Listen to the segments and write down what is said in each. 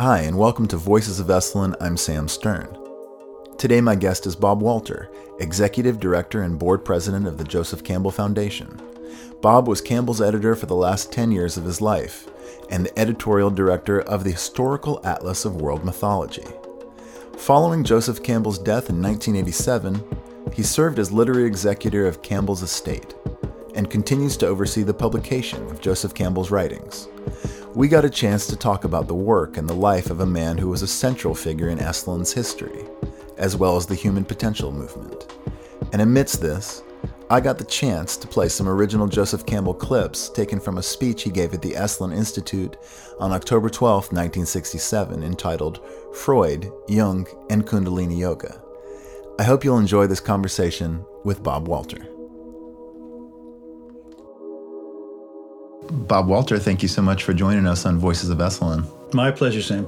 Hi, and welcome to Voices of Esalen. I'm Sam Stern. Today, my guest is Bob Walter, Executive Director and Board President of the Joseph Campbell Foundation. Bob was Campbell's editor for the last 10 years of his life and the editorial director of the Historical Atlas of World Mythology. Following Joseph Campbell's death in 1987, he served as literary executor of Campbell's estate and continues to oversee the publication of Joseph Campbell's writings. We got a chance to talk about the work and the life of a man who was a central figure in Esalen's history, as well as the human potential movement. And amidst this, I got the chance to play some original Joseph Campbell clips taken from a speech he gave at the Esalen Institute on October 12, 1967, entitled Freud, Jung, and Kundalini Yoga. I hope you'll enjoy this conversation with Bob Walter. Bob Walter, thank you so much for joining us on Voices of Esalen. My pleasure, Sam.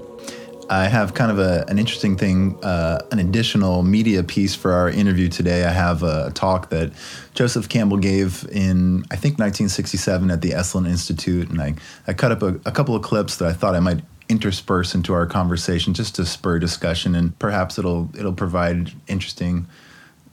I have kind of a, an interesting thing, uh, an additional media piece for our interview today. I have a talk that Joseph Campbell gave in, I think, 1967 at the Esalen Institute, and I, I cut up a, a couple of clips that I thought I might intersperse into our conversation just to spur discussion, and perhaps it'll it'll provide interesting,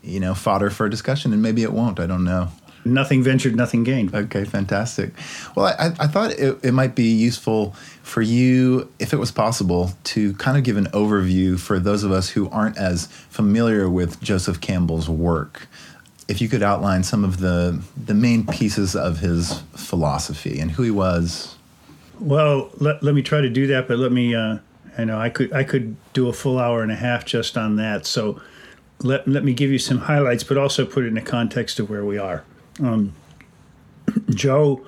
you know, fodder for discussion, and maybe it won't. I don't know nothing ventured, nothing gained. Okay, fantastic. Well, I, I thought it, it, might be useful for you, if it was possible, to kind of give an overview for those of us who aren't as familiar with Joseph Campbell's work. If you could outline some of the the main pieces of his philosophy and who he was. Well, let, let me try to do that, but let me. Uh, I know I could I could do a full hour and a half just on that. So let let me give you some highlights, but also put it in the context of where we are. Um, Joe,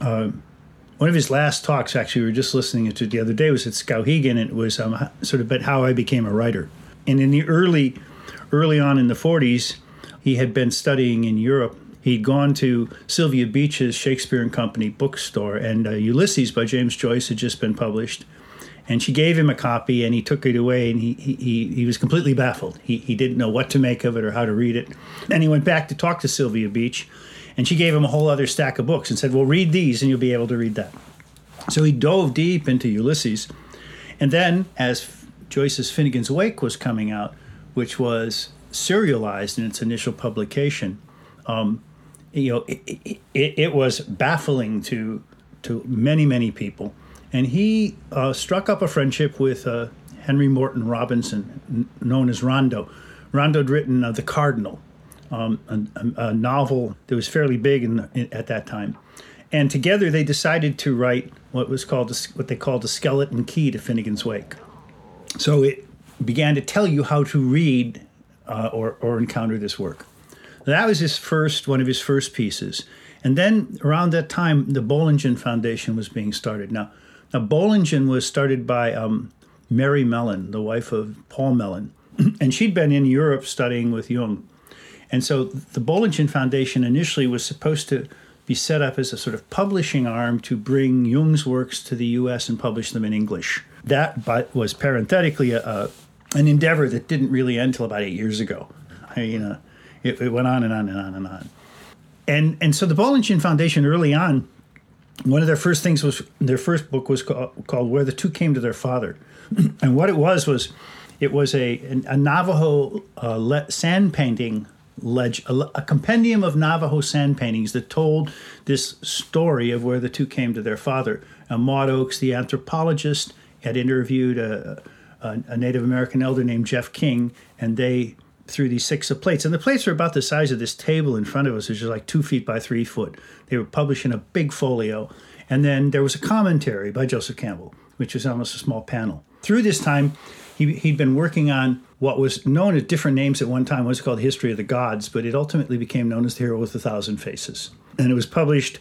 uh, one of his last talks, actually, we were just listening to the other day, was at Skowhegan, it was um, sort of about how I became a writer. And in the early, early on in the 40s, he had been studying in Europe. He'd gone to Sylvia Beach's Shakespeare and Company bookstore, and uh, Ulysses by James Joyce had just been published. And she gave him a copy, and he took it away, and he, he, he was completely baffled. He, he didn't know what to make of it or how to read it. And he went back to talk to Sylvia Beach, and she gave him a whole other stack of books and said, Well, read these, and you'll be able to read that. So he dove deep into Ulysses. And then, as Joyce's Finnegans Wake was coming out, which was serialized in its initial publication, um, you know, it, it, it, was baffling to to many many people and he uh, struck up a friendship with uh, Henry Morton Robinson, n- known as Rondo. Rondo had written uh, The Cardinal, um, a, a, novel that was fairly big in, in, at that time. And together they decided to write what was called a, what they called the skeleton key to Finnegans Wake. So it began to tell you how to read uh, or, or encounter this work. That was his first one of his first pieces. And then around that time, the Bollingen Foundation was being started. Now, now, Bollingen was started by um, Mary Mellon, the wife of Paul Mellon, and she'd been in Europe studying with Jung. And so the Bollingen Foundation initially was supposed to be set up as a sort of publishing arm to bring Jung's works to the US and publish them in English. That but was parenthetically a, a, an endeavor that didn't really end until about eight years ago. I, you know, it, it, went on and on and on and on. And, and so the Bollingen Foundation early on one of their first things was their first book was called, called Where the Two Came to Their Father. and what it was was it was a, a Navajo uh, le- sand painting leg- a, a, compendium of Navajo sand paintings that told this story of where the two came to their father. Maud Oakes, the anthropologist, had interviewed a, a, a Native American elder named Jeff King, and they through these six of plates. And the plates were about the size of this table in front of us, which is like two feet by three foot. They were published in a big folio. And then there was a commentary by Joseph Campbell, which was almost a small panel. Through this time, he, he'd been working on what was known as different names at one time. It was called History of the Gods, but it ultimately became known as The Hero with a Thousand Faces. And it was published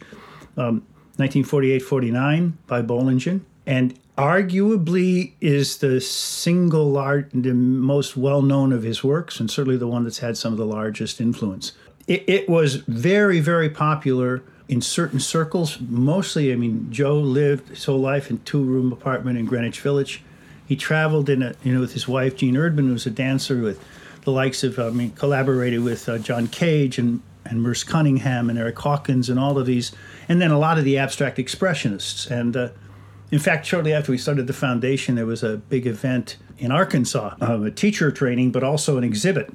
um, 1948 49 by Bollingen. And arguably is the single large, the most well known of his works, and certainly the one that's had some of the largest influence. It, it was very, very popular in certain circles. Mostly, I mean, Joe lived his whole life in two room apartment in Greenwich Village. He traveled in a, you know, with his wife Jean Erdman, who was a dancer with the likes of, I mean, collaborated with uh, John Cage and and Merce Cunningham and Erick Hawkins and all of these, and then a lot of the abstract expressionists and. Uh, In fact, shortly after we started the foundation, there was a big event in Arkansas, uh, a teacher training, but also an exhibit.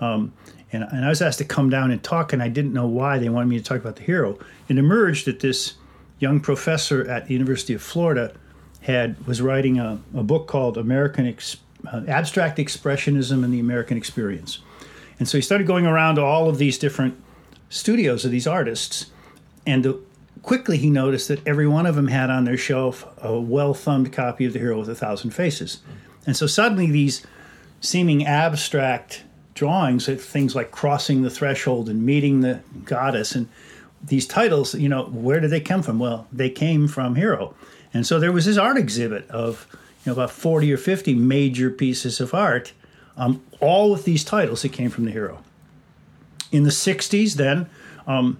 Um, and, and I was asked to come down and talk, and I didn't know why they wanted me to talk about the hero. It emerged that this young professor at the University of Florida had was writing a, a book called American Ex, uh, Abstract Expressionism and the American Experience. And so he started going around to all of these different studios of these artists, and the, quickly he noticed that every one of them had on their shelf a well thumbed copy of The Hero with a Thousand Faces. And so suddenly these seeming abstract drawings of things like crossing the threshold and meeting the goddess and these titles, you know, where did they come from? Well, they came from Hero. And so there was this art exhibit of you know, about 40 or 50 major pieces of art, um, all with these titles that came from the hero. In the 60s, then, um,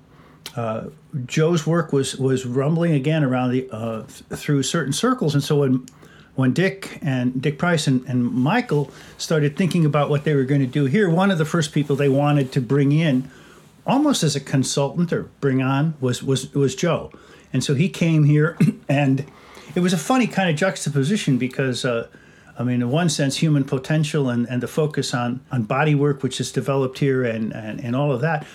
uh, Joe's work was, was rumbling again around the uh, th- through certain circles. And so when, when Dick and Dick Price and, and Michael started thinking about what they were going to do here, one of the first people they wanted to bring in almost as a consultant or bring on was was was Joe. And so he came here and it was a funny kind of juxtaposition because, uh, I mean, in one sense, human potential and, and the focus on, on body work, which is developed here, and, and, and all of that.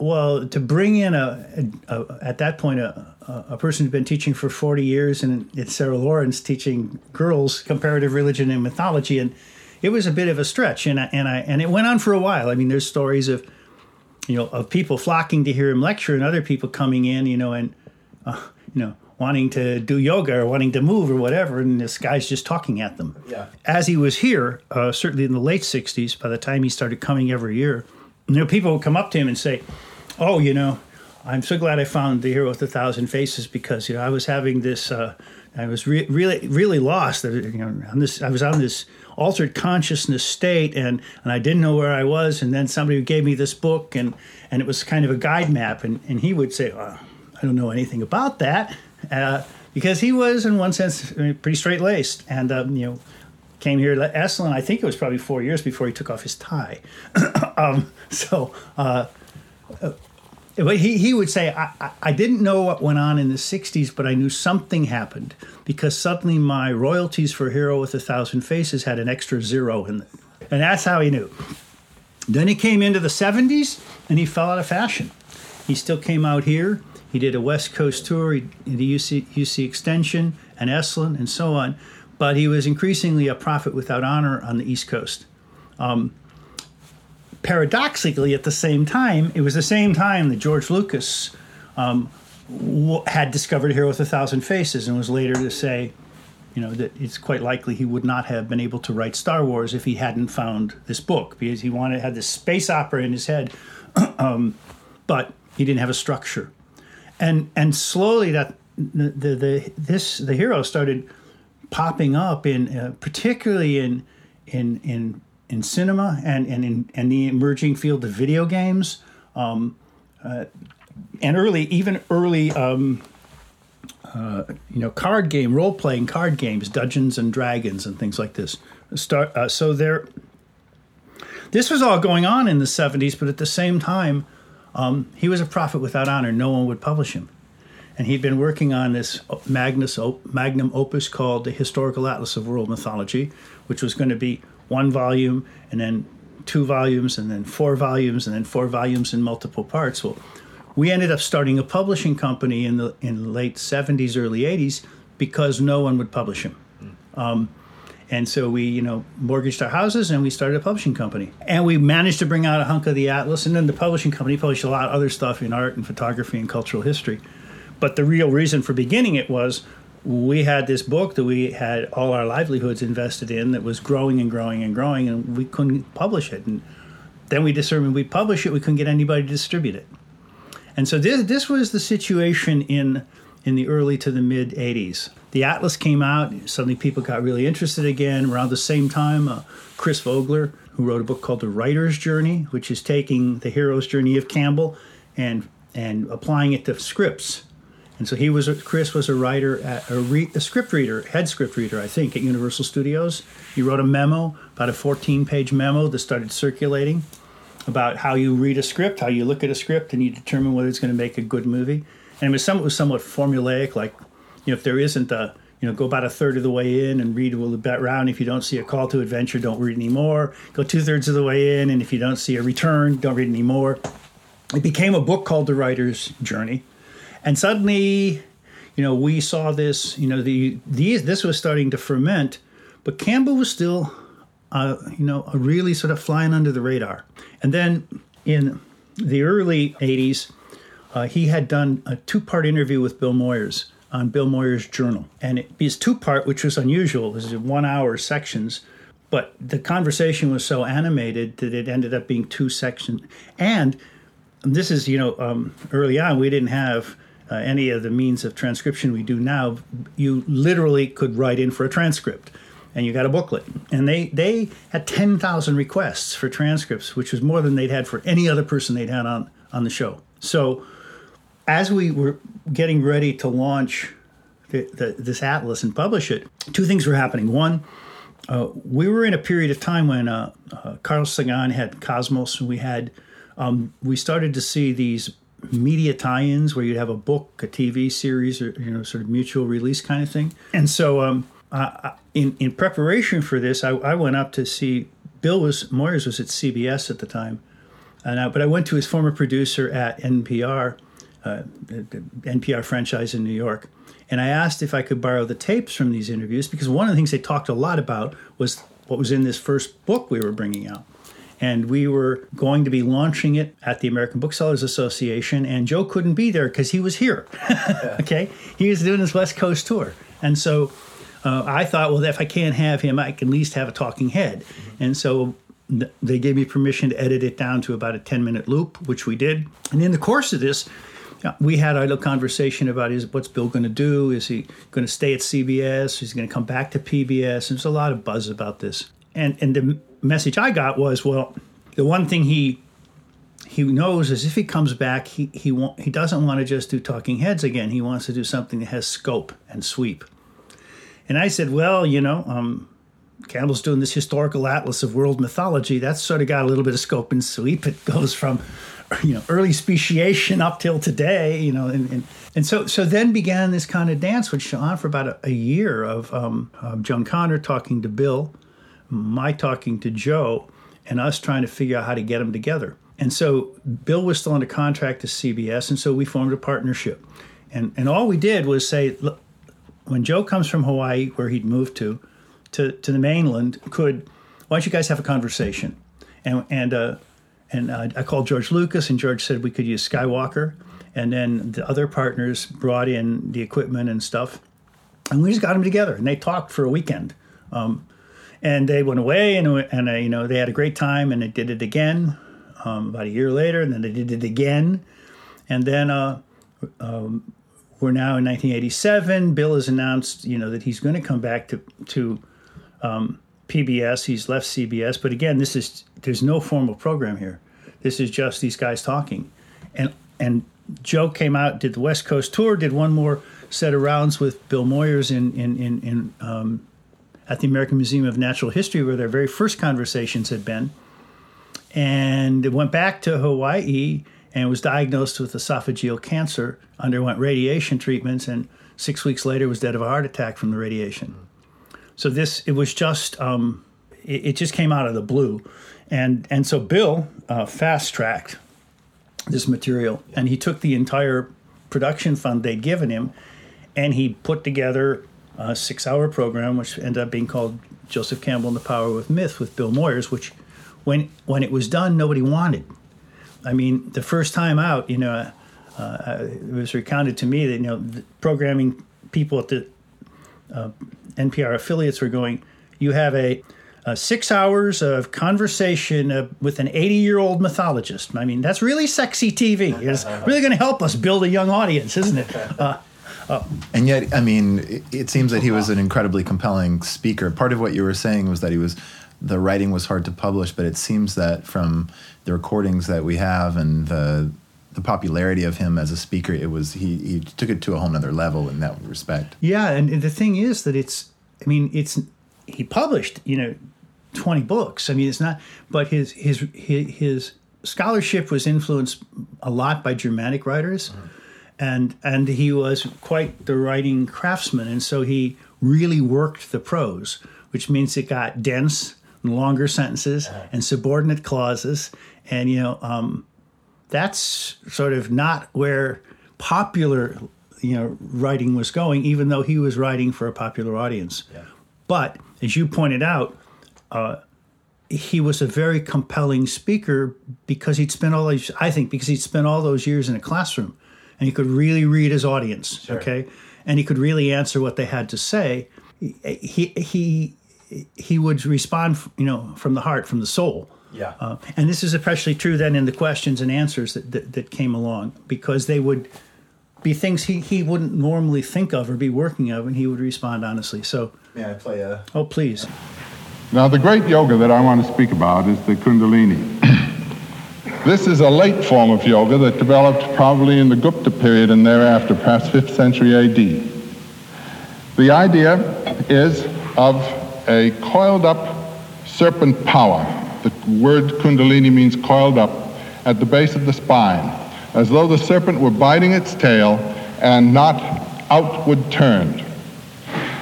Well, to bring in a, a, a at that point a, a person who's been teaching for 40 years, and it's Sarah Lawrence teaching girls comparative religion and mythology, and it was a bit of a stretch, and I, and I and it went on for a while. I mean, there's stories of you know of people flocking to hear him lecture, and other people coming in, you know, and uh, you know wanting to do yoga or wanting to move or whatever, and this guy's just talking at them. Yeah. As he was here, uh, certainly in the late '60s, by the time he started coming every year, you know, people would come up to him and say, "Oh, you know, I'm so glad I found the hero with a thousand faces because you know I was having this." Uh, I was re- really, really lost. You know, on this, I was on this altered consciousness state, and, and I didn't know where I was. And then somebody gave me this book, and, and it was kind of a guide map. And, and he would say, oh, "I don't know anything about that." uh, because he was, in one sense, pretty straight laced, and um, you know, came here to Esalen. I think it was probably four years before he took off his tie. um, so. Uh, uh, he, he would say, I, I didn't know what went on in the 60s, but I knew something happened because suddenly my royalties for Hero with a Thousand Faces had an extra zero in it. And that's how he knew. Then he came into the 70s and he fell out of fashion. He still came out here he did a West Coast tour, he did UC, UC Extension and Esalen and so on, but he was increasingly a prophet without honor on the East Coast. Um, paradoxically, at the same time, it was the same time that George Lucas um, w- had discovered Hero with a Thousand Faces and was later to say, you know, that it's quite likely he would not have been able to write Star Wars if he hadn't found this book because he wanted had this space opera in his head, um, but he didn't have a structure. And and slowly that the, the, the this the hero started popping up in uh, particularly in in in in cinema and and in and the emerging field of video games um, uh, and early even early um, uh, you know card game role playing card games Dungeons and Dragons and things like this start uh, so there this was all going on in the 70s but at the same time um, he was a prophet without honor. No one would publish him. And he'd been working on this Magnus, magnum opus called the Historical Atlas of World Mythology, which was going to be one volume and then two volumes and then four volumes and then four volumes in multiple parts. Well, we ended up starting a publishing company in the in late 70s, early 80s because no one would publish him. Um, and so we, you know, mortgaged our houses and we started a publishing company. And we managed to bring out a hunk of the Atlas. And then the publishing company published a lot of other stuff in art and photography and cultural history. But the real reason for beginning it was we had this book that we had all our livelihoods invested in that was growing and growing and growing, and we couldn't publish it. And then we determined we'd publish it, we couldn't get anybody to distribute it. And so this, this was the situation in in the early to the mid 80s. The Atlas came out, suddenly people got really interested again. Around the same time, uh, Chris Vogler, who wrote a book called The Writer's Journey, which is taking the hero's journey of Campbell and and applying it to scripts. And so he was a, Chris was a writer, at, a, re, a script reader, head script reader, I think, at Universal Studios. He wrote a memo, about a 14-page memo that started circulating about how you read a script, how you look at a script, and you determine whether it's going to make a good movie and it was, was somewhat formulaic, like you know, if there isn't a you know, go about a third of the way in and read bit around. If you don't see a call to adventure, don't read anymore. Go two thirds of the way in, and if you don't see a return, don't read anymore. It became a book called The Writer's Journey, and suddenly, you know, we saw this. You know, the these this was starting to ferment, but Campbell was still, uh, you know, really sort of flying under the radar. And then in the early '80s, uh, he had done a two-part interview with Bill Moyers on Bill Moyers' journal. And it is two part, which was unusual. It was one hour sections, but the conversation was so animated that it ended up being two sections. And this is, you know, um, early on, we didn't have uh, any of the means of transcription we do now. You literally could write in for a transcript. And you got a booklet, and they they had ten thousand requests for transcripts, which was more than they'd had for any other person they'd had on on the show. So as we were getting ready to launch the, the, this atlas and publish it, two things were happening. One, uh, we were in a period of time when uh, uh, Carl Sagan had Cosmos, and we had um, we started to see these media tie-ins where you'd have a book, a TV series, or you know, sort of mutual release kind of thing. And so, um, in in preparation for this, I, I, went up to see Bill was Moyers was at CBS at the time, and I, but I went to his former producer at NPR uh, NPR franchise in New York. And I asked if I could borrow the tapes from these interviews because one of the things they talked a lot about was what was in this first book we were bringing out. And we were going to be launching it at the American Booksellers Association, and Joe couldn't be there because he was here. okay, he was doing his West Coast tour, and so uh, I thought, well, if I can't have him, I can at least have a talking head. Mm-hmm. And so they gave me permission to edit it down to about a 10 minute loop, which we did. And in the course of this, we had a little conversation about is what's Bill going to do? Is he going to stay at CBS? Is he going to come back to PBS? And There's a lot of buzz about this. And and the message I got was, well, the one thing he he knows is if he comes back, he he won't, he doesn't want to just do Talking Heads again. He wants to do something that has scope and sweep. And I said, well, you know, um, Campbell's doing this historical atlas of world mythology. That's sort of got a little bit of scope and sweep. It goes from you know early speciation up till today you know and, and, and so so then began this kind of dance which went on for about a, a year of um, Joan Konner talking to Bill my talking to Joe and us trying to figure out how to get them together and so Bill was still under contract to CBS and so we formed a partnership and and all we did was say look when Joe comes from Hawaii where he'd moved to to, to the mainland could why don't you guys have a conversation and and uh, and uh, I called George Lucas, and George said we could use Skywalker. And then the other partners brought in the equipment and stuff. And we just got them together, and they talked for a weekend. Um, and they went away, and, and uh, you know they had a great time, and they did it again um, about a year later, and then they did it again. And then uh, um, we're now in 1987. Bill has announced, you know, that he's going to come back to to um, PBS. He's left CBS, but again, this is there's no formal program here. This is just these guys talking, and and Joe came out, did the West Coast tour, did one more set of rounds with Bill Moyers in in in, in um, at the American Museum of Natural History, where their very first conversations had been, and it went back to Hawaii and was diagnosed with esophageal cancer, underwent radiation treatments, and six weeks later was dead of a heart attack from the radiation. So this it was just um, it, it, just came out of the blue, and and so Bill uh, fast tracked this material, and he took the entire production fund they'd given him, and he put together a six-hour program, which ended up being called Joseph Campbell and the Power of Myth with Bill Moyers, which when when it was done, nobody wanted. I mean, the first time out, you know, uh, it was recounted to me that you know programming people at the uh, NPR affiliates were going, you have a, a six hours of conversation uh, with an 80 year old mythologist. I mean, that's really sexy TV. It's really going to help us build a young audience, isn't it? Uh, uh, and yet, I mean, it, it seems that he was an incredibly compelling speaker. Part of what you were saying was that he was the writing was hard to publish, but it seems that from the recordings that we have and the the popularity of him as a speaker, it was he he took it to a whole nother level in that respect. Yeah, and the thing is that it's I mean it's he published you know twenty books. I mean it's not, but his his his, his scholarship was influenced a lot by Germanic writers, mm-hmm. And and he was quite the writing craftsman, and so he really worked the prose, which means it got dense and longer sentences and subordinate clauses. And, you know, um, that's sort of not where popular, you know, writing was going, even though he was writing for a popular audience. Yeah. But as you pointed out, uh, he was a very compelling speaker because he'd spent all these, I think, because he'd spent all those years in a classroom and he could really read his audience, Sure. okay? And he could really answer what they had to say. He, he, he would respond, you know, from the heart, from the soul. Yeah. Uh, and this is especially true then in the questions and answers that, that, that came along because they would be things he, he wouldn't normally think of or be working of, and he would respond honestly. So, May I play a? oh, please. Now, the great yoga that I want to speak about is the Kundalini. this is a late form of yoga that developed probably in the Gupta period and thereafter, perhaps 5th century AD. The idea is of a coiled up serpent power. The word Kundalini means coiled up at the base of the spine, as though the serpent were biting its tail and not outward turned.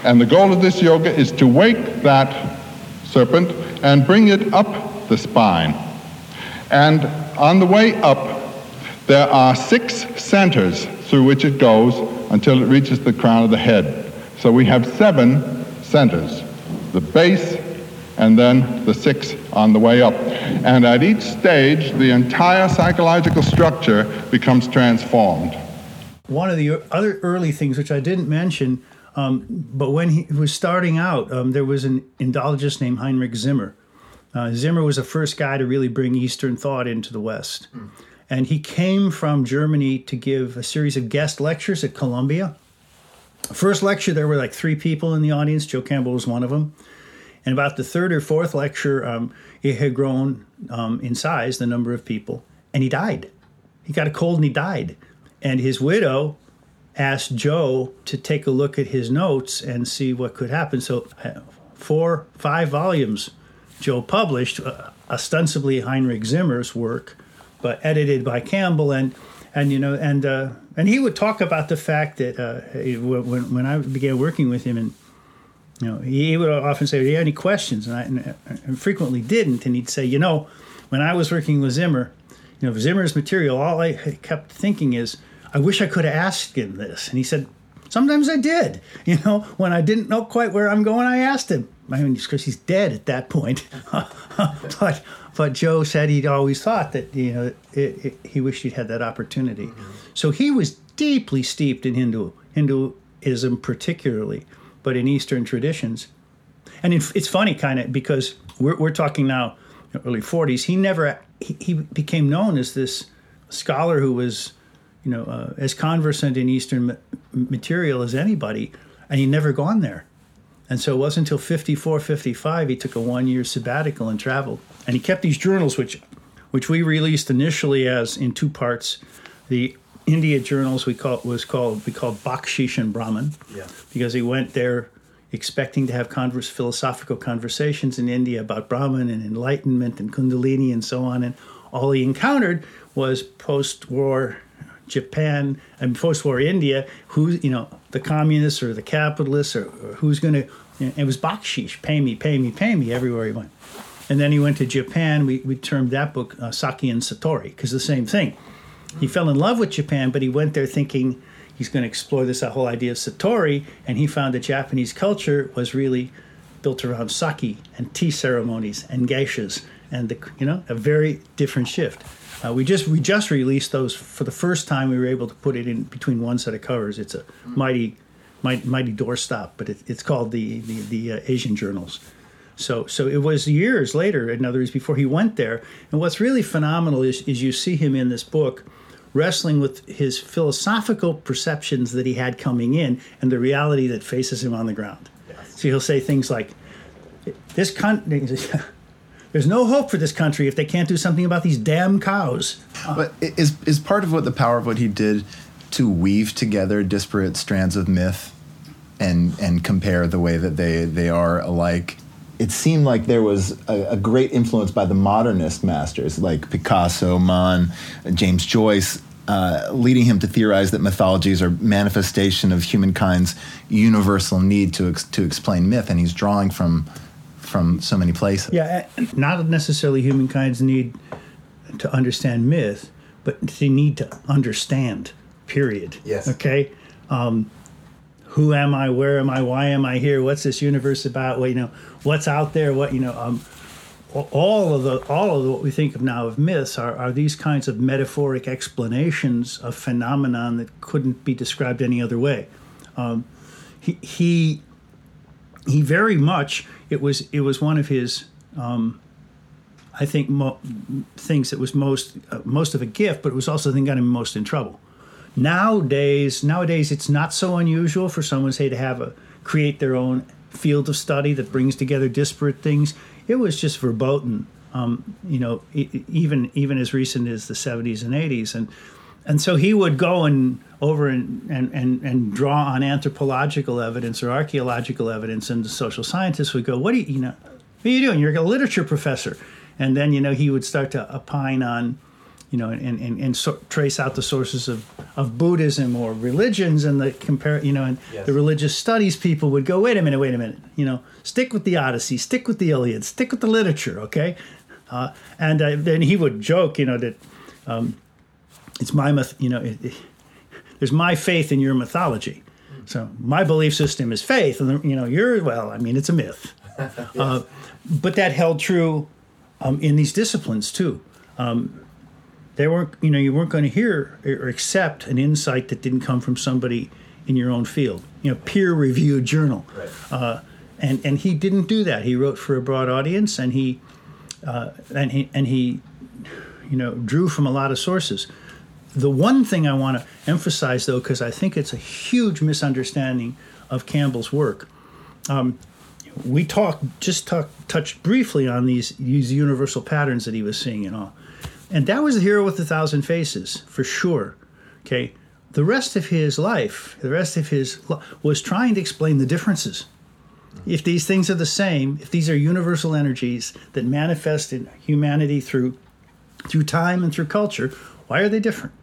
And the goal of this yoga is to wake that serpent and bring it up the spine. And on the way up, there are six centers through which it goes until it reaches the crown of the head. So we have seven centers the base, and then the six on the way up. And at each stage, the entire psychological structure becomes transformed. One of the other early things, which I didn't mention, um, but when he was starting out, um, there was an Indologist named Heinrich Zimmer. Uh, Zimmer was the first guy to really bring Eastern thought into the West. And he came from Germany to give a series of guest lectures at Columbia. First lecture, there were like three people in the audience. Joe Campbell was one of them. And about the third or fourth lecture, um, it had grown um, in size, the number of people, and he died. He got a cold and he died. And his widow asked Joe to take a look at his notes and see what could happen. So, uh, four, five volumes Joe published, uh, ostensibly Heinrich Zimmer's work, but edited by Campbell. And, and you know, and, uh, and he would talk about the fact that uh, when, when I began working with him and you know, he would often say, "Do you have any questions?" And I and, and frequently didn't. And he'd say, "You know, when I was working with Zimmer, you know, Zimmer's material, all I kept thinking is, I wish I could have asked him this." And he said, "Sometimes I did. You know, when I didn't know quite where I'm going, I asked him. I mean, because he's dead at that point. but but Joe said he'd always thought that you know it, it, he wished he'd had that opportunity. So he was deeply steeped in Hindu Hinduism, particularly but in Eastern traditions. And in, it's funny, kind of, because we're, we're talking now early 40s. He never he, he became known as this scholar who was, you know, uh, as conversant in Eastern ma- material as anybody, and he'd never gone there. And so it wasn't until 54, 55 he took a one year sabbatical and traveled. And he kept these journals, which which we released initially as in two parts. The India journals we call was called we called Baksheesh and Brahman, Yeah. because he went there expecting to have converse, philosophical conversations in India about Brahman and enlightenment and Kundalini and so on, and all he encountered was post-war Japan and post-war India, who you know the communists or the capitalists or, or who's going to. it was bakshish, pay me, pay me, pay me everywhere he went. And then he went to Japan. We, we termed that book uh, Sake and Satori because the same thing. He fell in love with Japan, but he went there thinking he's going to explore this whole idea of Satori, and he found that Japanese culture was really built around sake and tea ceremonies and geishas, and the, you know a very different shift. Uh, we just we just released those for the first time. We were able to put it in between one set of covers. It's a mighty, mighty, mighty doorstop, but it, it's called the the, the uh, Asian Journals. So so it was years later, in other words, before he went there. And what's really phenomenal is is you see him in this book wrestling with his philosophical perceptions that he had coming in and the reality that faces him on the ground. So he'll say things like, "This country." There's no hope for this country if they can't do something about these damn cows. But is is part of what the power of what he did to weave together disparate strands of myth and and compare the way that they they are alike? It seemed like there was a, a great influence by the modernist masters like Picasso, Mann, James Joyce, uh, leading him to theorize that mythologies are manifestation of humankind's universal need to ex- to explain myth, and he's drawing from from so many places. Yeah, not necessarily humankind's need to understand myth, but they need to understand. Period. Yes. Okay. Um, who am I? Where am I? Why am I here? What's this universe about? Well, you know, what's out there? What you know? Um, all of the all of the, what we think of now of myths are, are these kinds of metaphoric explanations of phenomenon that couldn't be described any other way. Um, he, he he very much it was it was one of his um, I think mo- things that was most uh, most of a gift, but it was also the thing that got him most in trouble. Nowadays, nowadays it's not so unusual for someone say to have a create their own field of study that brings together disparate things it was just verboten. Um, you know, even even as recent as the 70s and 80s, and and so he would go and over and, and, and, and draw on anthropological evidence or archaeological evidence, and the social scientists would go, "What do you, you know? What are you doing? You're a literature professor." And then you know he would start to opine on you know, and, and, and so, trace out the sources of, of Buddhism or religions and the compare, you know, and yes. the religious studies people would go, wait a minute, wait a minute, you know, stick with the Odyssey, stick with the Iliad, stick with the literature, okay? Uh, and uh, then he would joke, you know, that um, it's my, myth, you know, it, it, there's my faith in your mythology. So my belief system is faith, and you know, you're well. I mean, it's a myth, yes. uh, but that held true um, in these disciplines too. Um, they weren't you know you weren't going to hear or accept an insight that didn't come from somebody in your own field you know peer reviewed journal right. uh, and and he didn't do that he wrote for a broad audience and he uh, and he and he you know drew from a lot of sources the one thing i want to emphasize though because i think it's a huge misunderstanding of campbell's work um, we talked just talk, touched briefly on these these universal patterns that he was seeing and all and that was the hero with a thousand faces, for sure. Okay. The rest of his life, the rest of his was trying to explain the differences. If these things are the same, if these are universal energies that manifest in humanity through through time and through culture, why are they different?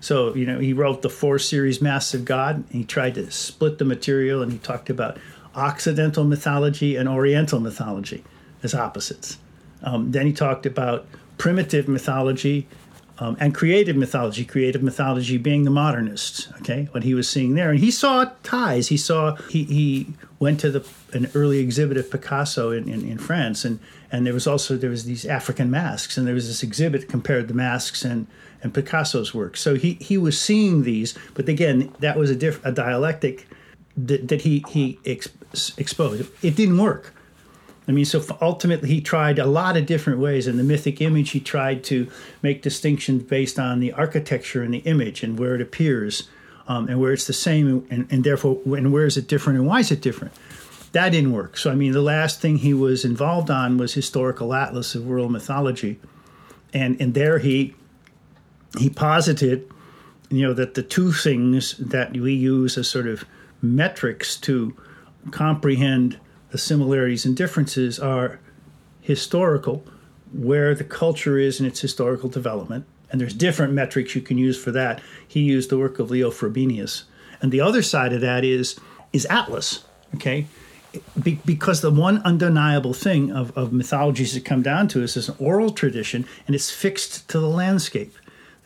So, you know, he wrote the four series Masks of God. he tried to split the material and he talked about Occidental mythology and Oriental mythology as opposites. Um, then he talked about primitive mythology um, and creative mythology, creative mythology being the modernists, okay, what he was seeing there. And he saw ties. He saw, he, he went to the an early exhibit of Picasso in, in, in, France, and, and there was also, there was these African masks, and there was this exhibit compared the masks and, and Picasso's work. So he, he was seeing these, but again, that was a, diff, a dialectic that, that he, he ex, exposed. It didn't work. I mean, so ultimately, he tried a lot of different ways. In the mythic image, he tried to make distinctions based on the architecture and the image and where it appears, um, and where it's the same, and, and therefore, and where is it different, and why is it different? That didn't work. So, I mean, the last thing he was involved on was historical atlas of world mythology, and and there he he posited, you know, that the two things that we use as sort of metrics to comprehend the similarities and differences are historical, where the culture is in its historical development. And there's different metrics you can use for that. He used the work of Leo Frobenius. And the other side of that is is Atlas, okay? Be, because the one undeniable thing of, of mythologies that come down to us is an oral tradition and it's fixed to the landscape.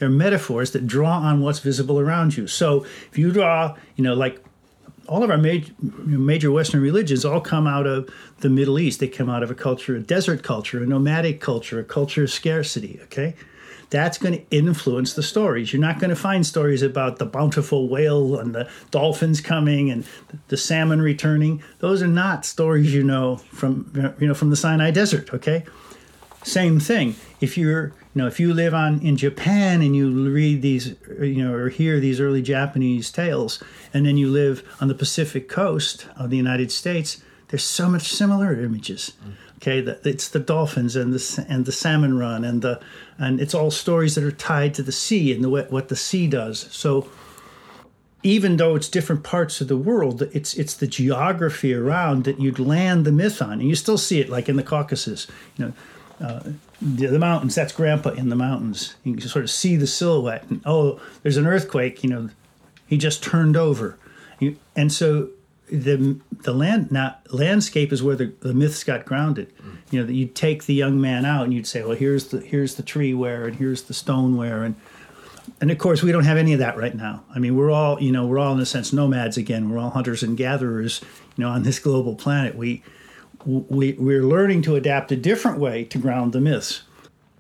They're metaphors that draw on what's visible around you. So if you draw, you know, like all of our major, major Western religions all come out of the Middle East. They come out of a culture, a desert culture, a nomadic culture, a culture of scarcity. Okay, that's going to influence the stories. You're not going to find stories about the bountiful whale and the dolphins coming and the salmon returning. Those are not stories you know from you know from the Sinai Desert. Okay, same thing. If you're you know, if you live on in Japan and you read these, you know, or hear these early Japanese tales, and then you live on the Pacific coast of the United States, there's so much similar images. Okay, it's the dolphins and the and the salmon run and the and it's all stories that are tied to the sea and the what the sea does. So even though it's different parts of the world, it's it's the geography around that you'd land the myth on, and you still see it like in the Caucasus. You know, uh, the, the mountains. That's Grandpa in the mountains. You can sort of see the silhouette. And oh, there's an earthquake. You know, he just turned over. You, and so the the land not landscape is where the, the myths got grounded. You know, that you'd take the young man out and you'd say, well, here's the here's the tree where and here's the stone where and and of course we don't have any of that right now. I mean, we're all you know we're all in a sense nomads again. We're all hunters and gatherers. You know, on this global planet, we we we're learning to adapt a different way to ground the myths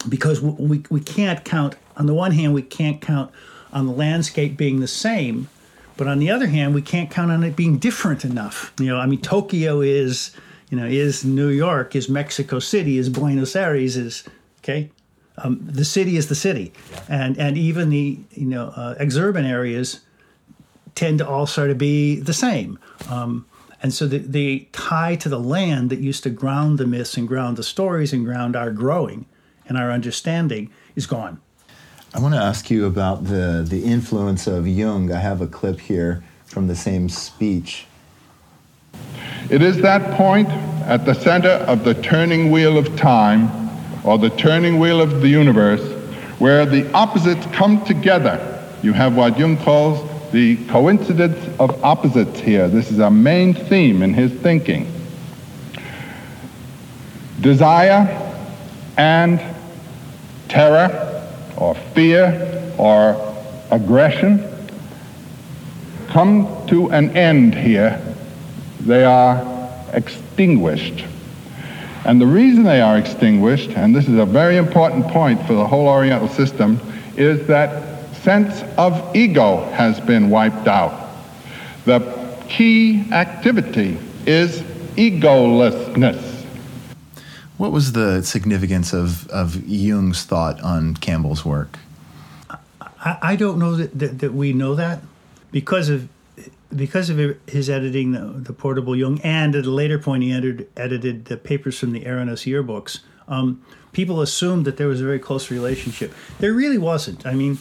because we we can't count on the one hand we can't count on the landscape being the same but on the other hand, we can't count on it being different enough. You know, I mean, Tokyo is, you know, is New York, is Mexico City, is Buenos Aires, is okay. Um, the city is the city, yeah. and and even the you know uh, exurban areas tend to all sort of be the same. Um, and so the, the tie to the land that used to ground the myths and ground the stories and ground our growing and our understanding is gone. I want to ask you about the, the influence of Jung. I have a clip here from the same speech. It is that point at the center of the turning wheel of time, or the turning wheel of the universe, where the opposites come together. You have what Jung calls the coincidence of opposites here. This is a main theme in his thinking. Desire and terror or fear or aggression come to an end here. They are extinguished. And the reason they are extinguished, and this is a very important point for the whole Oriental system, is that sense of ego has been wiped out. The key activity is egolessness. What was the significance of, of Jung's thought on Campbell's work? I, I don't know that, that, that, we know that because of because of his editing the, the, portable Jung, and at a later point he entered, edited the papers from the Eranos yearbooks. Um, people assumed that there was a very close relationship. There really wasn't. I mean,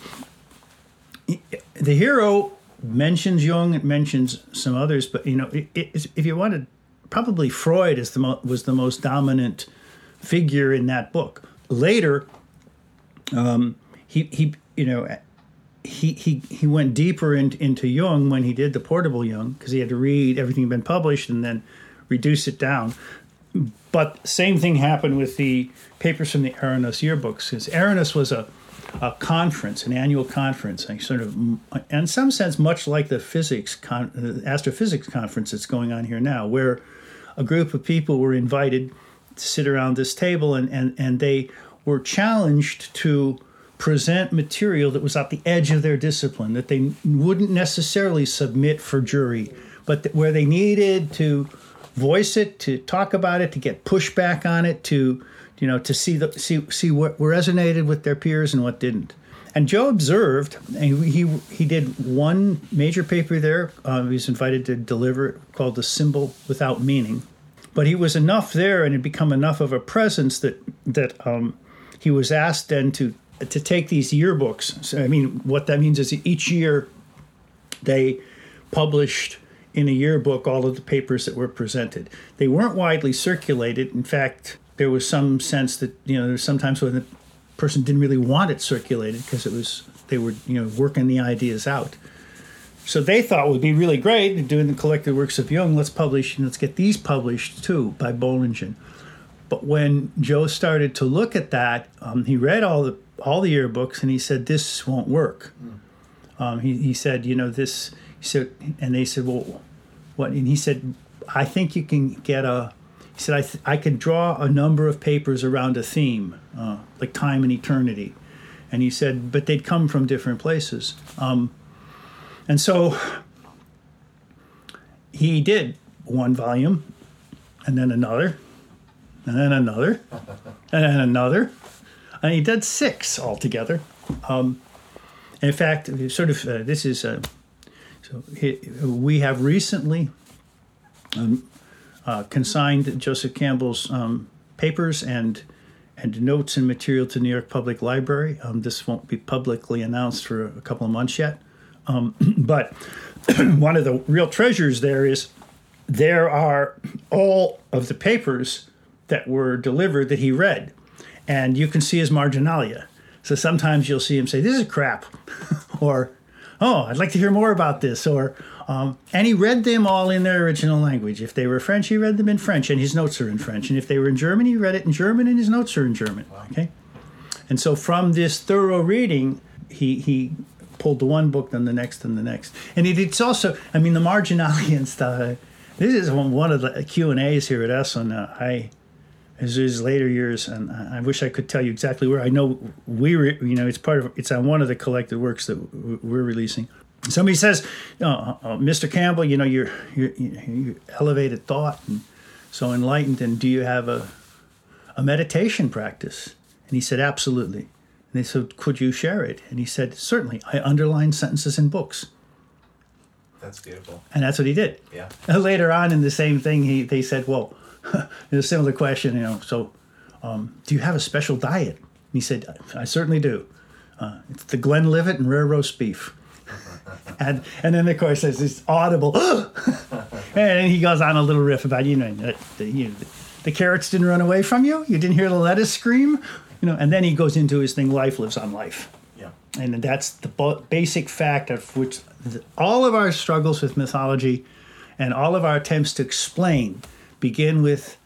the hero mentions Jung, it mentions some others, but you know, it, it, if you wanted, probably Freud is the mo- was the most dominant figure in that book. Later, um, he he you know he he he went deeper in, into Jung when he did the portable Jung because he had to read everything been published and then reduce it down. But same thing happened with the papers from the Eranos yearbooks because Eranos was a a conference, an annual conference, a sort of, in some sense, much like the physics, con, the astrophysics conference that's going on here now, where a group of people were invited to sit around this table and, and, and they were challenged to present material that was at the edge of their discipline that they wouldn't necessarily submit for jury but where they needed to voice it to talk about it to get pushback on it to you know to see the see see what resonated with their peers and what didn't and Joe observed, and he he did one major paper there. Uh, he was invited to deliver it called "The Symbol Without Meaning," But he was enough there and had become enough of a presence that that um, he was asked then to to take these yearbooks. So, I mean, what that means is each year they published in a yearbook all of the papers that were presented. They weren't widely circulated. In fact, there was some sense that you know there's sometimes when the person didn't really want it circulated because it was they were you know working the ideas out. So they thought would be really great doing the collected works of Jung. Let's publish and let's get these published too by Bollingen. But when Joe started to look at that, um, he read all the all the yearbooks and he said this won't work. Mm. Um, he, he said, you know, this. He said, and they said, well, what? And he said, I think you can get a. He said, I th- I can draw a number of papers around a theme, uh, like time and eternity. And he said, but they'd come from different places. Um, and so he did one volume, and then another, and then another, and then another, and he did six altogether. Um, in fact, sort of uh, this is uh, so he, we have recently um, uh, consigned Joseph Campbell's um, papers and and notes and material to New York Public Library. Um, this won't be publicly announced for a couple of months yet. Um, but one of the real treasures there is there are all of the papers that were delivered that he read. and you can see his marginalia. So sometimes you'll see him say, "This is crap," or "Oh, I'd like to hear more about this," or um, and he read them all in their original language. If they were French, he read them in French, and his notes are in French. And if they were in German, he read it in German, and his notes are in German. Okay, and so from this thorough reading, he he pulled the one book, then the next, and the next. And it, it's also, I mean, the marginalia and stuff. This is one, one of the Q and A's here at Esalen. Uh, I as his later years, and I wish I could tell you exactly where. I know we, re, you know, it's part of it's on one of the collected works that we're releasing. Somebody says, oh, uh, "Mr. Campbell, you know, you're, you're you elevated thought and so enlightened, and do you have a a meditation practice?" And he said, "Absolutely." And they said, "Could you share it?" And he said, "Certainly. I underline sentences in books." That's beautiful. And that's what he did. Yeah. Later on in the same thing, he they said, "Well." a similar question, you know. So, um, do you have a special diet? And he said, I certainly do. Uh, it's the Glenlivet and rare roast beef. And and then of course there's this audible, and he goes on a little riff about you know the, the, you know, the carrots didn't run away from you. You didn't hear the lettuce scream, you know. And then he goes into his thing. Life lives on life. Yeah. And that's the basic fact of which the, all of our struggles with mythology, and all of our attempts to explain begin with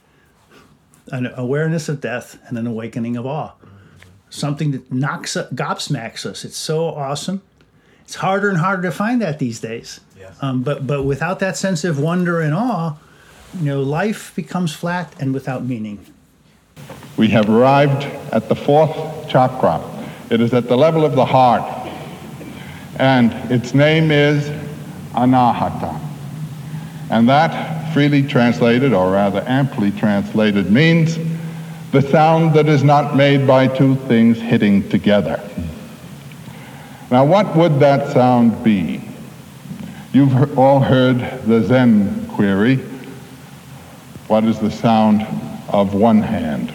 an awareness of death and an awakening of awe. Mm-hmm. Something that knocks up, gobsmacks us. It's so awesome. It's harder and harder to find that these days. Yes. Um, but but without that sense of wonder and awe, you know, life becomes flat and without meaning. We have arrived at the fourth chakra. It is at the level of the heart, and its name is Anahata. And that, freely translated, or rather amply translated, means the sound that is not made by two things hitting together. Now, what would that sound be? You've all heard the Zen query what is the sound of one hand?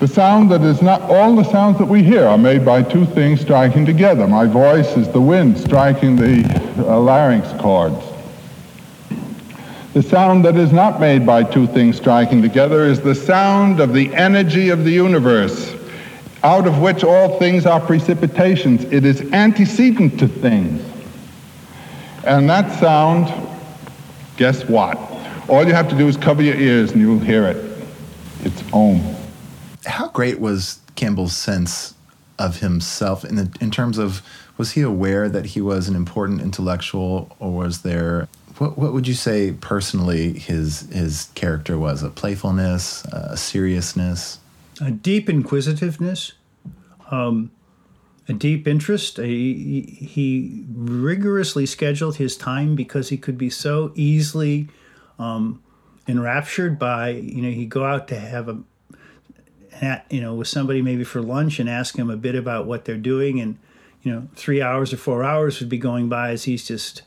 The sound that is not, all the sounds that we hear are made by two things striking together. My voice is the wind striking the uh, larynx chords. The sound that is not made by two things striking together is the sound of the energy of the universe, out of which all things are precipitations. It is antecedent to things. And that sound, guess what? All you have to do is cover your ears and you'll hear it. It's Om. How great was Campbell's sense of himself in, the, in terms of was he aware that he was an important intellectual or was there what what would you say personally his his character was? A playfulness, a seriousness, a deep inquisitiveness, um, a deep interest. A, he rigorously scheduled his time because he could be so easily um, enraptured by you know he'd go out to have a you know with somebody maybe for lunch and ask him a bit about what they're doing and you know three hours or four hours would be going by as he's just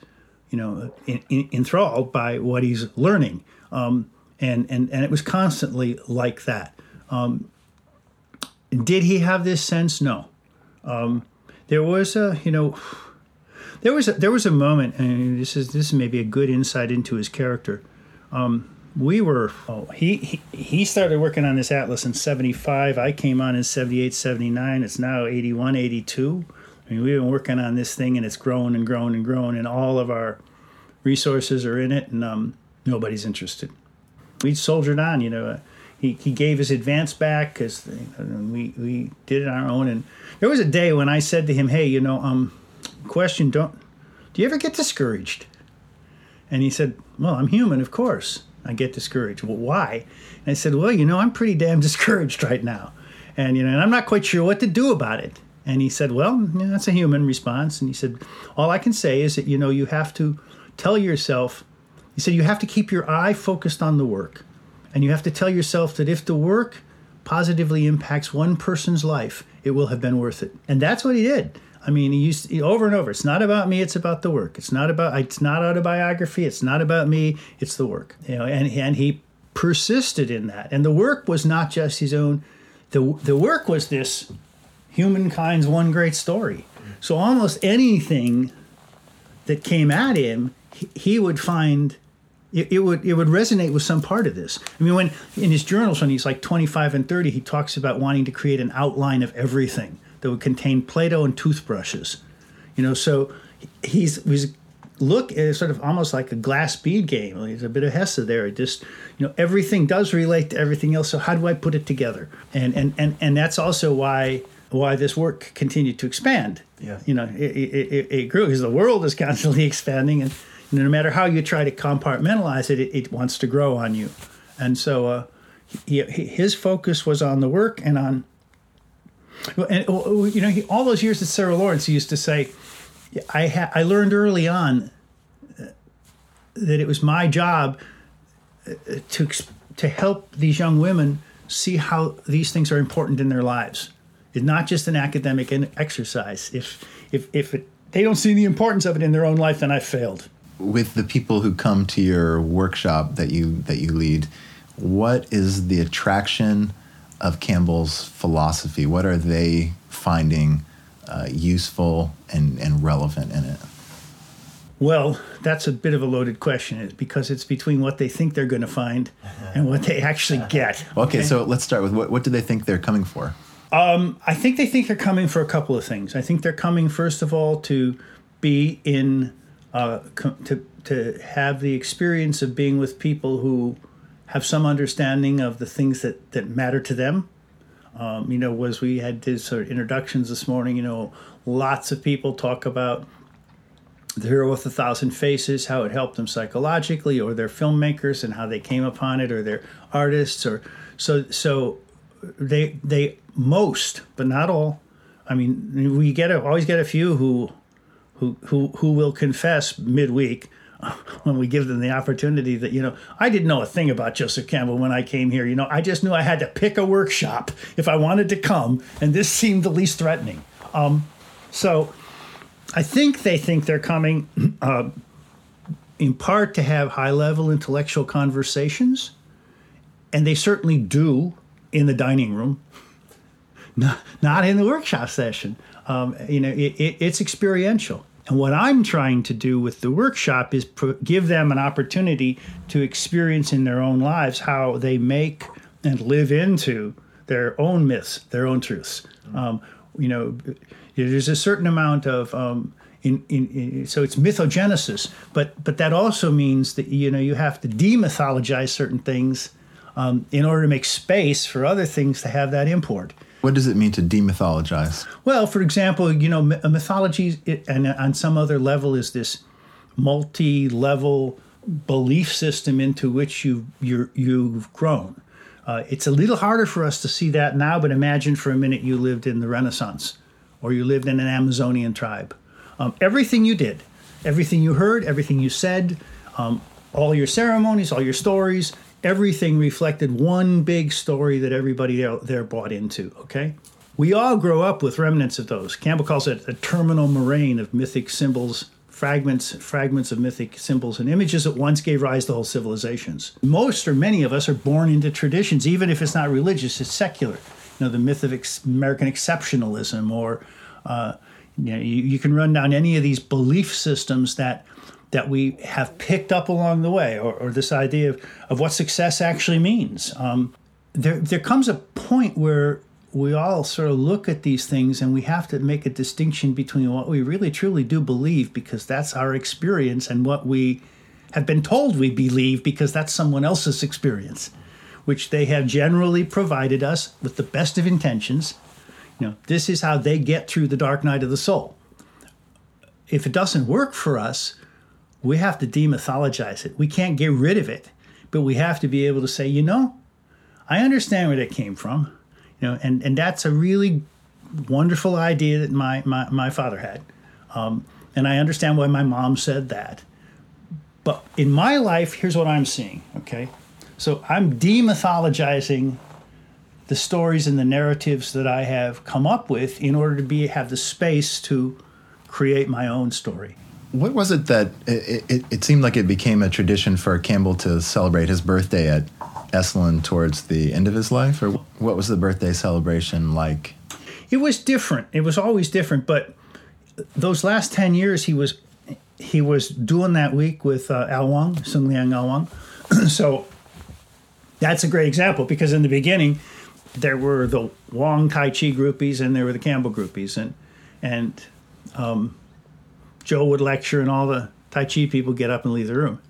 you know, in, in, enthralled by what he's learning. Um, and, and, and it was constantly like that. Um, did he have this sense? No. Um, there was a, you know, there was a, there was a moment, and this is this is maybe a good insight into his character. Um, we were oh, he, he he started working on this atlas in 75 i came on in 78 79 it's now 81 82 I mean, we've been working on this thing and it's grown and grown and grown, and all of our resources are in it, and um, nobody's interested. We soldiered on, you know. He, he gave his advance back because we, we did it on our own. And there was a day when I said to him, "Hey, you know, um, question, don't do you ever get discouraged?" And he said, "Well, I'm human, of course. I get discouraged. Well, why?" And I said, "Well, you know, I'm pretty damn discouraged right now, and you know, and I'm not quite sure what to do about it." And he said, Well, yeah, that's a human response. And he said, All I can say is that, you know, you have to tell yourself, he said, you have to keep your eye focused on the work. And you have to tell yourself that if the work positively impacts one person's life, it will have been worth it. And that's what he did. I mean, he used over and over. It's not about me. It's about the work. It's not about. It's not autobiography. It's not about me. It's the work. You know, and and he persisted in that. And the work was not just his own. The the work was this humankind's one great story. So almost anything that came at him, he, he would find it, it, would it would resonate with some part of this. I mean, when in his journals when he's like 25 and 30, he talks about wanting to create an outline of everything that would contain Plato and toothbrushes. You know, so he's he's look it's sort of almost like a glass bead game. There's a bit of Hesse there. It just you know everything does relate to everything else. So how do I put it together? And and and and that's also why why this work continued to expand. Yeah. You know, it, it, it grew because the world is constantly expanding, and no matter how you try to compartmentalize it, it, it wants to grow on you. And so uh, he, his focus was on the work and on, and you know, he, all those years at Sarah Lawrence, he used to say, I ha- I learned early on uh, that it was my job uh, to to help these young women see how these things are important in their lives. It's not just an academic exercise. If if if it, they don't see the importance of it in their own life, then I failed. With the people who come to your workshop that you that you lead, what is the attraction of Campbell's philosophy? What are they finding uh, useful and, and relevant in it? Well, that's a bit of a loaded question because it's between what they think they're going to find and what they actually get. okay, okay, so let's start with what, what do they think they're coming for? Um, I think they think they're coming for a couple of things. I think they're coming, first of all, to be in, uh, to, to have the experience of being with people who have some understanding of the things that, that matter to them um, you know, was we had these sort of introductions this morning. You know, lots of people talk about the hero with a thousand faces, how it helped them psychologically, or their filmmakers and how they came upon it, or their artists, or so so they they most, but not all. I mean, we get a, always get a few who who who who will confess midweek when we give them the opportunity that you know I didn't know a thing about Joseph Campbell when I came here. You know, I just knew I had to pick a workshop if I wanted to come, and this seemed the least threatening. Um, so I think they think they're coming uh, in part to have high level intellectual conversations, and they certainly do in the dining room, not, not in the workshop session. Um, you know, it, it, it's experiential. And what I'm trying to do with the workshop is give them an opportunity to experience in their own lives how they make and live into their own myths, their own truths. Um, you know, there's a certain amount of um, in, in, in, so it's mythogenesis, but but that also means that you know you have to demythologize certain things um, in order to make space for other things to have that import. What does it mean to demythologize? Well, for example, you know, mythology and on some other level is this multi-level belief system into which you you you've grown. Uh, it's a little harder for us to see that now, but imagine for a minute you lived in the Renaissance or you lived in an Amazonian tribe. Um, everything you did, everything you heard, everything you said, um, all your ceremonies, all your stories, everything reflected one big story that everybody there bought into, okay? We all grow up with remnants of those. Campbell calls it a terminal moraine of mythic symbols, fragments, fragments of mythic symbols and images that once gave rise to whole civilizations. Most or many of us are born into traditions, even if it's not religious, it's secular. You know, the myth of ex- American exceptionalism, or uh, you, know, you, you can run down any of these belief systems that that we have picked up along the way, or, or this idea of, of what success actually means. Um, there, there comes a point where we all sort of look at these things and we have to make a distinction between what we really truly do believe because that's our experience and what we have been told we believe because that's someone else's experience, which they have generally provided us with the best of intentions. You know, this is how they get through the dark night of the soul. If it doesn't work for us, we have to demythologize it. We can't get rid of it, but we have to be able to say, you know, I understand where that came from, you know, and, and that's a really wonderful idea that my, my, my father had. Um, and I understand why my mom said that. But in my life, here's what I'm seeing, okay? So I'm demythologizing the stories and the narratives that I have come up with in order to be have the space to create my own story. What was it that it, it, it, seemed like it became a tradition for Campbell to celebrate his birthday at Esalen towards the end of his life? Or what was the birthday celebration like? It was different. It was always different. But those last 10 years, he was he was doing that week with uh, Al Huang, Sung Liang Al Wang. so that's a great example because in the beginning there were the Huang Tai Chi groupies and there were the Campbell groupies and and um, Joe would lecture and all the Tai Chi people get up and leave the room,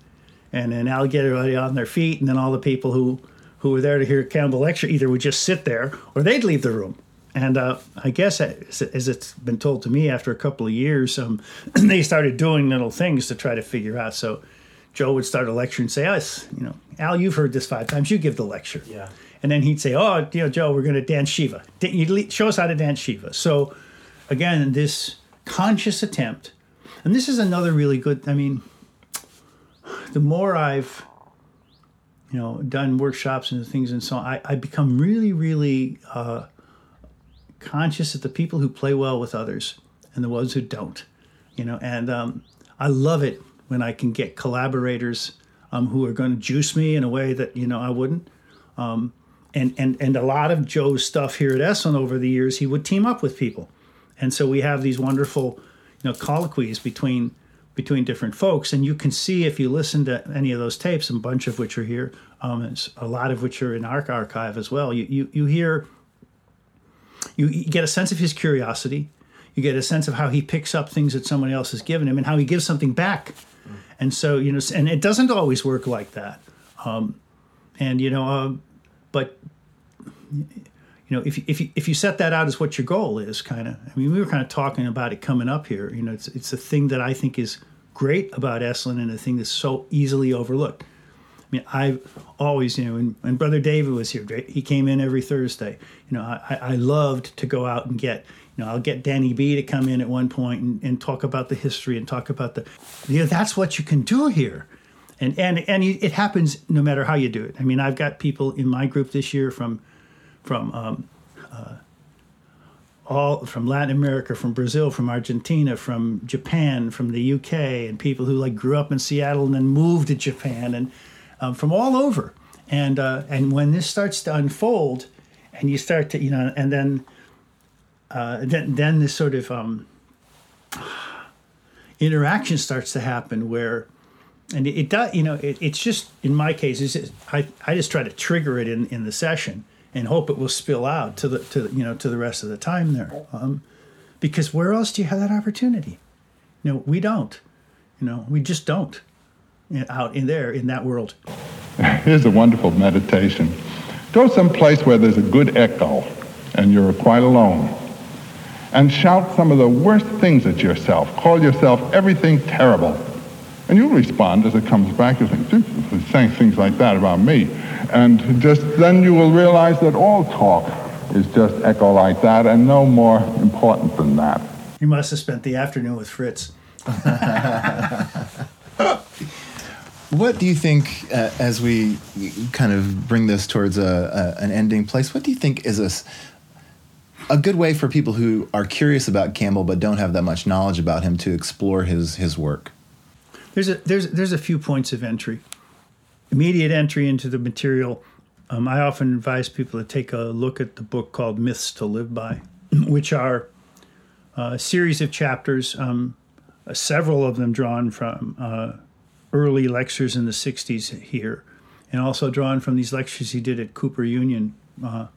and then Al get everybody on their feet and then all the people who who were there to hear Campbell lecture either would just sit there or they'd leave the room. And uh, I guess as, it's been told to me after a couple of years, um, they started doing little things to try to figure out. So Joe would start a lecture and say, "Us, you know, Al, you've heard this five times. You give the lecture." Yeah. And then he'd say, "Oh, you know, Joe, we're going to dance Shiva. You show us how to dance Shiva." So, again, this conscious attempt, and this is another really good. I mean, the more I've, you know, done workshops and things and so on, I, I become really, really uh, conscious of the people who play well with others and the ones who don't. You know, and um, I love it when I can get collaborators um, who are going to juice me in a way that you know I wouldn't. Um, and and and a lot of Joe's stuff here at Esalen over the years, he would team up with people, and so we have these wonderful, you know, colloquies between between different folks, and you can see if you listen to any of those tapes, a bunch of which are here, um, a lot of which are in our archive as well. You you you hear. You, you get a sense of his curiosity. You get a sense of how he picks up things that someone else has given him, and how he gives something back and so you know, and it doesn't always work like that. Um, and you know, uh, but you know, if if you, if you set that out as what your goal is, kind of. I mean, we were kind of talking about it coming up here. You know, it's it's a thing that I think is great about Esalen and a thing that's so easily overlooked. I mean, I've always, you know, and, when Brother David was here, he came in every Thursday. You know, I, I loved to go out and get you know, I'll get Danny B to come in at one point and, and talk about the history and talk about the, you know, that's what you can do here. And, and, and it happens no matter how you do it. I mean, I've got people in my group this year from, from, um, uh, all from Latin America, from Brazil, from Argentina, from Japan, from the UK, and people who like grew up in Seattle and then moved to Japan, and um, from all over. And uh, and when this starts to unfold, and you start to you know, and then uh, then then this sort of um, interaction starts to happen where and it, it does you know it, it's just in my case is I, I just try to trigger it in, in the session and hope it will spill out to the to you know to the rest of the time there. Um, because where else do you have that opportunity? You know we don't. You know we just don't out in there in that world. Here's a wonderful meditation. Go someplace where there's a good echo and you're quite alone. And shout some of the worst things at yourself. Call yourself everything terrible. And you'll respond as it comes back. You'll think, he's saying things like that about me. And just then you will realize that all talk is just echo like that and no more important than that. You must have spent the afternoon with Fritz. what do you think, uh, as we kind of bring this towards a, a, an ending place, what do you think is a, a good way for people who are curious about Campbell but don't have that much knowledge about him to explore his his work? There's a there's there's a few points of entry. Immediate entry into the material. Um, I often advise people to take a look at the book called Myths to Live By, which are a series of chapters, um, uh, several of them drawn from uh, early lectures in the 60s here, and also drawn from these lectures he did at Cooper Union uh,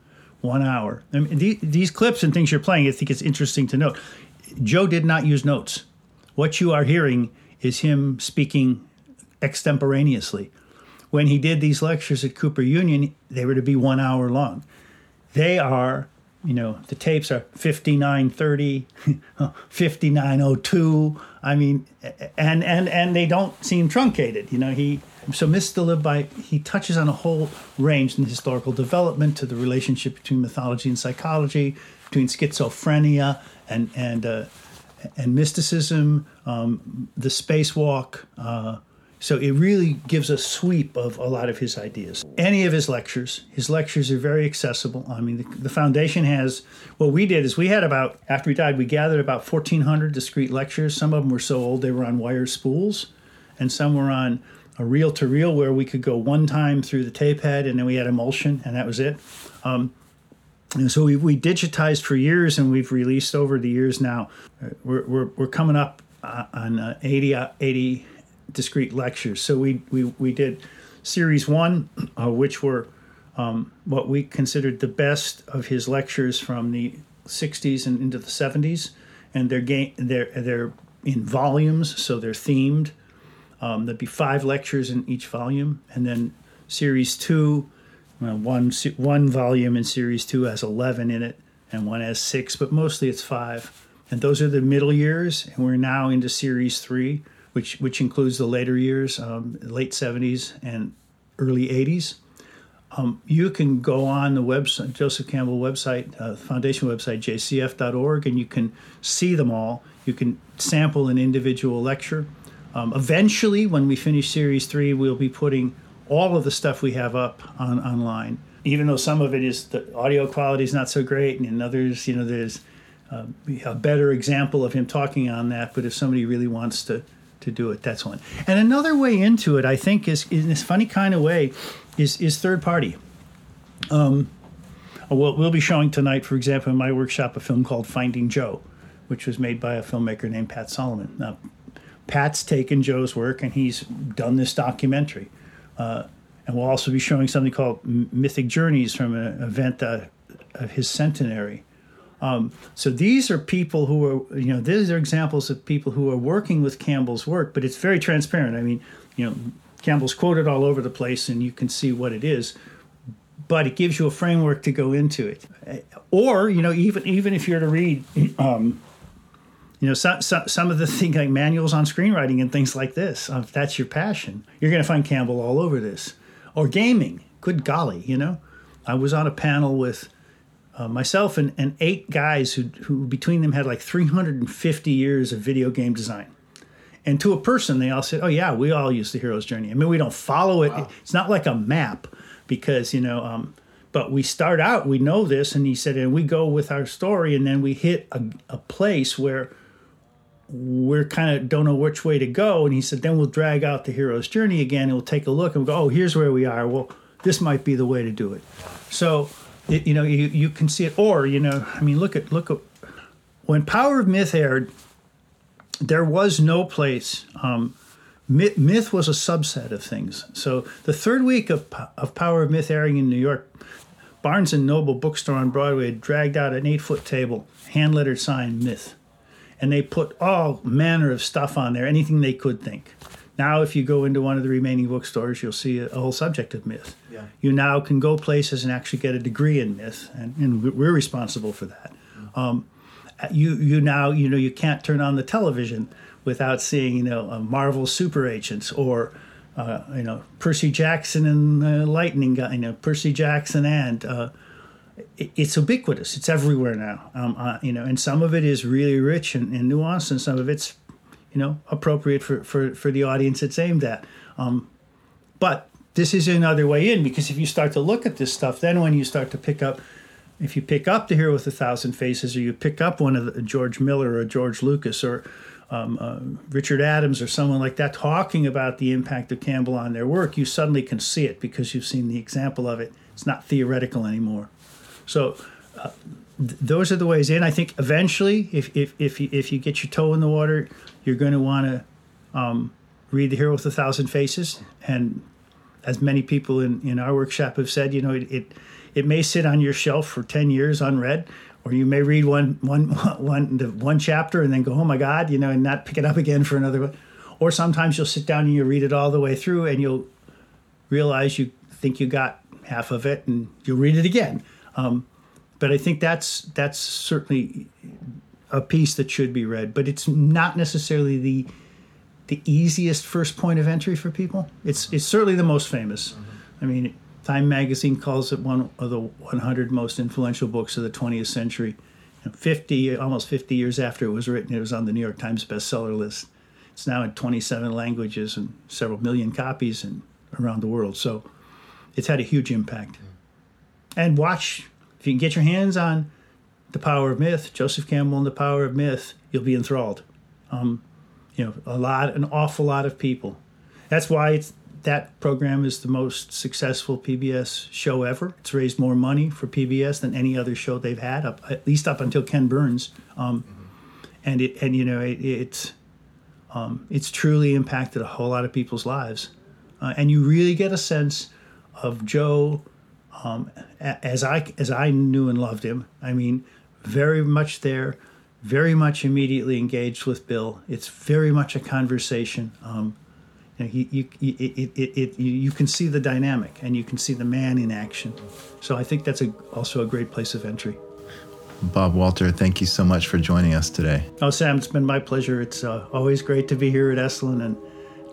one hour. I mean, the, these clips and things you're playing, I think it's interesting to note. Joe did not use notes. What you are hearing is him speaking extemporaneously. When he did these lectures at Cooper Union, they were to be one hour long. They are, you know, the tapes are 5930, 5902. I mean, and and and they don't seem truncated. You know, he so Myths to Live By, he touches on a whole range in historical development to the relationship between mythology and psychology, between schizophrenia and and uh, and mysticism, um, the spacewalk. Uh, so it really gives a sweep of a lot of his ideas. Any of his lectures, his lectures are very accessible. I mean, the, the foundation has what we did is we had about after he died, we gathered about 1,400 discrete lectures. Some of them were so old they were on wire spools, and some were on a reel to reel where we could go one time through the tape head and then we had emulsion and that was it. Um, and so we, we digitized for years and we've released over the years now. We're, we're, we're coming up uh, on uh, 80, uh, 80 discrete lectures. So we, we, we did series one, uh, which were um, what we considered the best of his lectures from the 60s and into the 70s. And they're, ga- they're, they're in volumes, so they're themed. Um, there'd be five lectures in each volume. And then series two, well, one, one volume in series two has 11 in it, and one has six, but mostly it's five. And those are the middle years. And we're now into series three, which which includes the later years, um, late 70s and early 80s. Um, you can go on the website, Joseph Campbell website, uh, foundation website, jcf.org, and you can see them all. You can sample an individual lecture. Um, eventually, when we finish series three, we'll be putting all of the stuff we have up on online. Even though some of it is the audio quality is not so great, and in others, you know, there's uh, a better example of him talking on that. But if somebody really wants to to do it. That's one. And another way into it, I think, is in this funny kind of way, is is third party. Um, we'll, we'll be showing tonight, for example, in my workshop, a film called Finding Joe, which was made by a filmmaker named Pat Solomon. Now, Pat's taken Joe's work and he's done this documentary. Uh, and we'll also be showing something called Mythic Journeys from an event uh, of his centenary. Um, so these are people who are, you know, these are examples of people who are working with Campbell's work, but it's very transparent. I mean, you know, Campbell's quoted all over the place and you can see what it is, but it gives you a framework to go into it. Or, you know, even even if you're to read, um, you know, some, some, some of the things like manuals on screenwriting and things like this, uh, if that's your passion, you're going to find Campbell all over this. Or gaming, good golly, you know. I was on a panel with uh, myself and, and eight guys who, who between them had like 350 years of video game design. And to a person, they all said, "Oh yeah, we all use the hero's journey." I mean, we don't follow it; wow. it's not like a map because you know. Um, but we start out, we know this, and he said, and we go with our story, and then we hit a, a place where we're kind of don't know which way to go. And he said, then we'll drag out the hero's journey again, and we'll take a look and we'll go, oh, here's where we are. Well, this might be the way to do it. So it, you know, you, you can see it. Or, you know, I mean, look at, look at, when Power of Myth aired, there was no place. Um, myth, myth, was a subset of things. So the third week of, of Power of Myth airing in New York, Barnes and Noble bookstore on Broadway dragged out an eight foot table, hand lettered sign Myth. And they put all manner of stuff on there, anything they could think. Now, if you go into one of the remaining bookstores, you'll see a, a whole subject of myth. Yeah. You now can go places and actually get a degree in myth, and, and we're responsible for that. Mm-hmm. Um, you you now you know you can't turn on the television without seeing you know Marvel super agents or uh, you know Percy Jackson and uh, Lightning guy, you know Percy Jackson and uh, it's ubiquitous. It's everywhere now. Um, uh, you know, and some of it is really rich and, and nuanced, and some of it's you know, appropriate for, for, for the audience it's aimed at. Um, but this is another way in because if you start to look at this stuff, then when you start to pick up, if you pick up The Hero with a Thousand Faces, or you pick up one of the, George Miller or George Lucas or um, uh, Richard Adams or someone like that talking about the impact of Campbell on their work, you suddenly can see it because you've seen the example of it. It's not theoretical anymore. So uh, th- those are the ways in. I think eventually, if, if, if, you, if you get your toe in the water, you're going to want to um, read The Hero with a Thousand Faces. And as many people in, in our workshop have said, you know, it, it, it may sit on your shelf for 10 years unread, or you may read one, one, one, the one chapter and then go, oh my God, you know, and not pick it up again for another one. Or sometimes you'll sit down and you read it all the way through and you'll realize you think you got half of it and you'll read it again. Um, but I think that's that's certainly a piece that should be read, but it's not necessarily the the easiest first point of entry for people. It's it's certainly the most famous. Mm-hmm. I mean, Time Magazine calls it one of the 100 most influential books of the 20th century. 50, almost 50 years after it was written, it was on the New York Times bestseller list. It's now in 27 languages and several million copies and around the world. So it's had a huge impact. Mm-hmm. And watch if you can get your hands on the Power of Myth, Joseph Campbell and the Power of Myth, you'll be enthralled. Um, you know, a lot, an awful lot of people. That's why it's that program is the most successful PBS show ever. It's raised more money for PBS than any other show they've had, up at least up until Ken Burns. Um, mm-hmm. And it, and you know, it, it's um, it's truly impacted a whole lot of people's lives. Uh, and you really get a sense of Joe um, as I as I knew and loved him. I mean, very much there, very much immediately engaged with Bill. It's very much a conversation. Um, you, know, you, you, it, it, it, you can see the dynamic and you can see the man in action. So I think that's a, also a great place of entry. Bob Walter, thank you so much for joining us today. Oh, Sam, it's been my pleasure. It's uh, always great to be here at Esalen and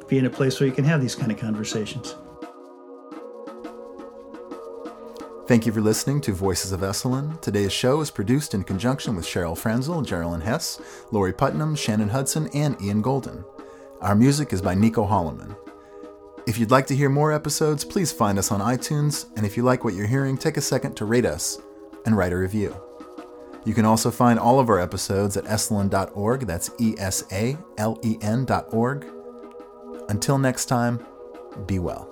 be in a place where you can have these kind of conversations. Thank you for listening to Voices of Esalen. Today's show is produced in conjunction with Cheryl Franzel, Geraldine Hess, Lori Putnam, Shannon Hudson, and Ian Golden. Our music is by Nico Holloman. If you'd like to hear more episodes, please find us on iTunes, and if you like what you're hearing, take a second to rate us and write a review. You can also find all of our episodes at esalen.org. That's E S A L E N.org. Until next time, be well.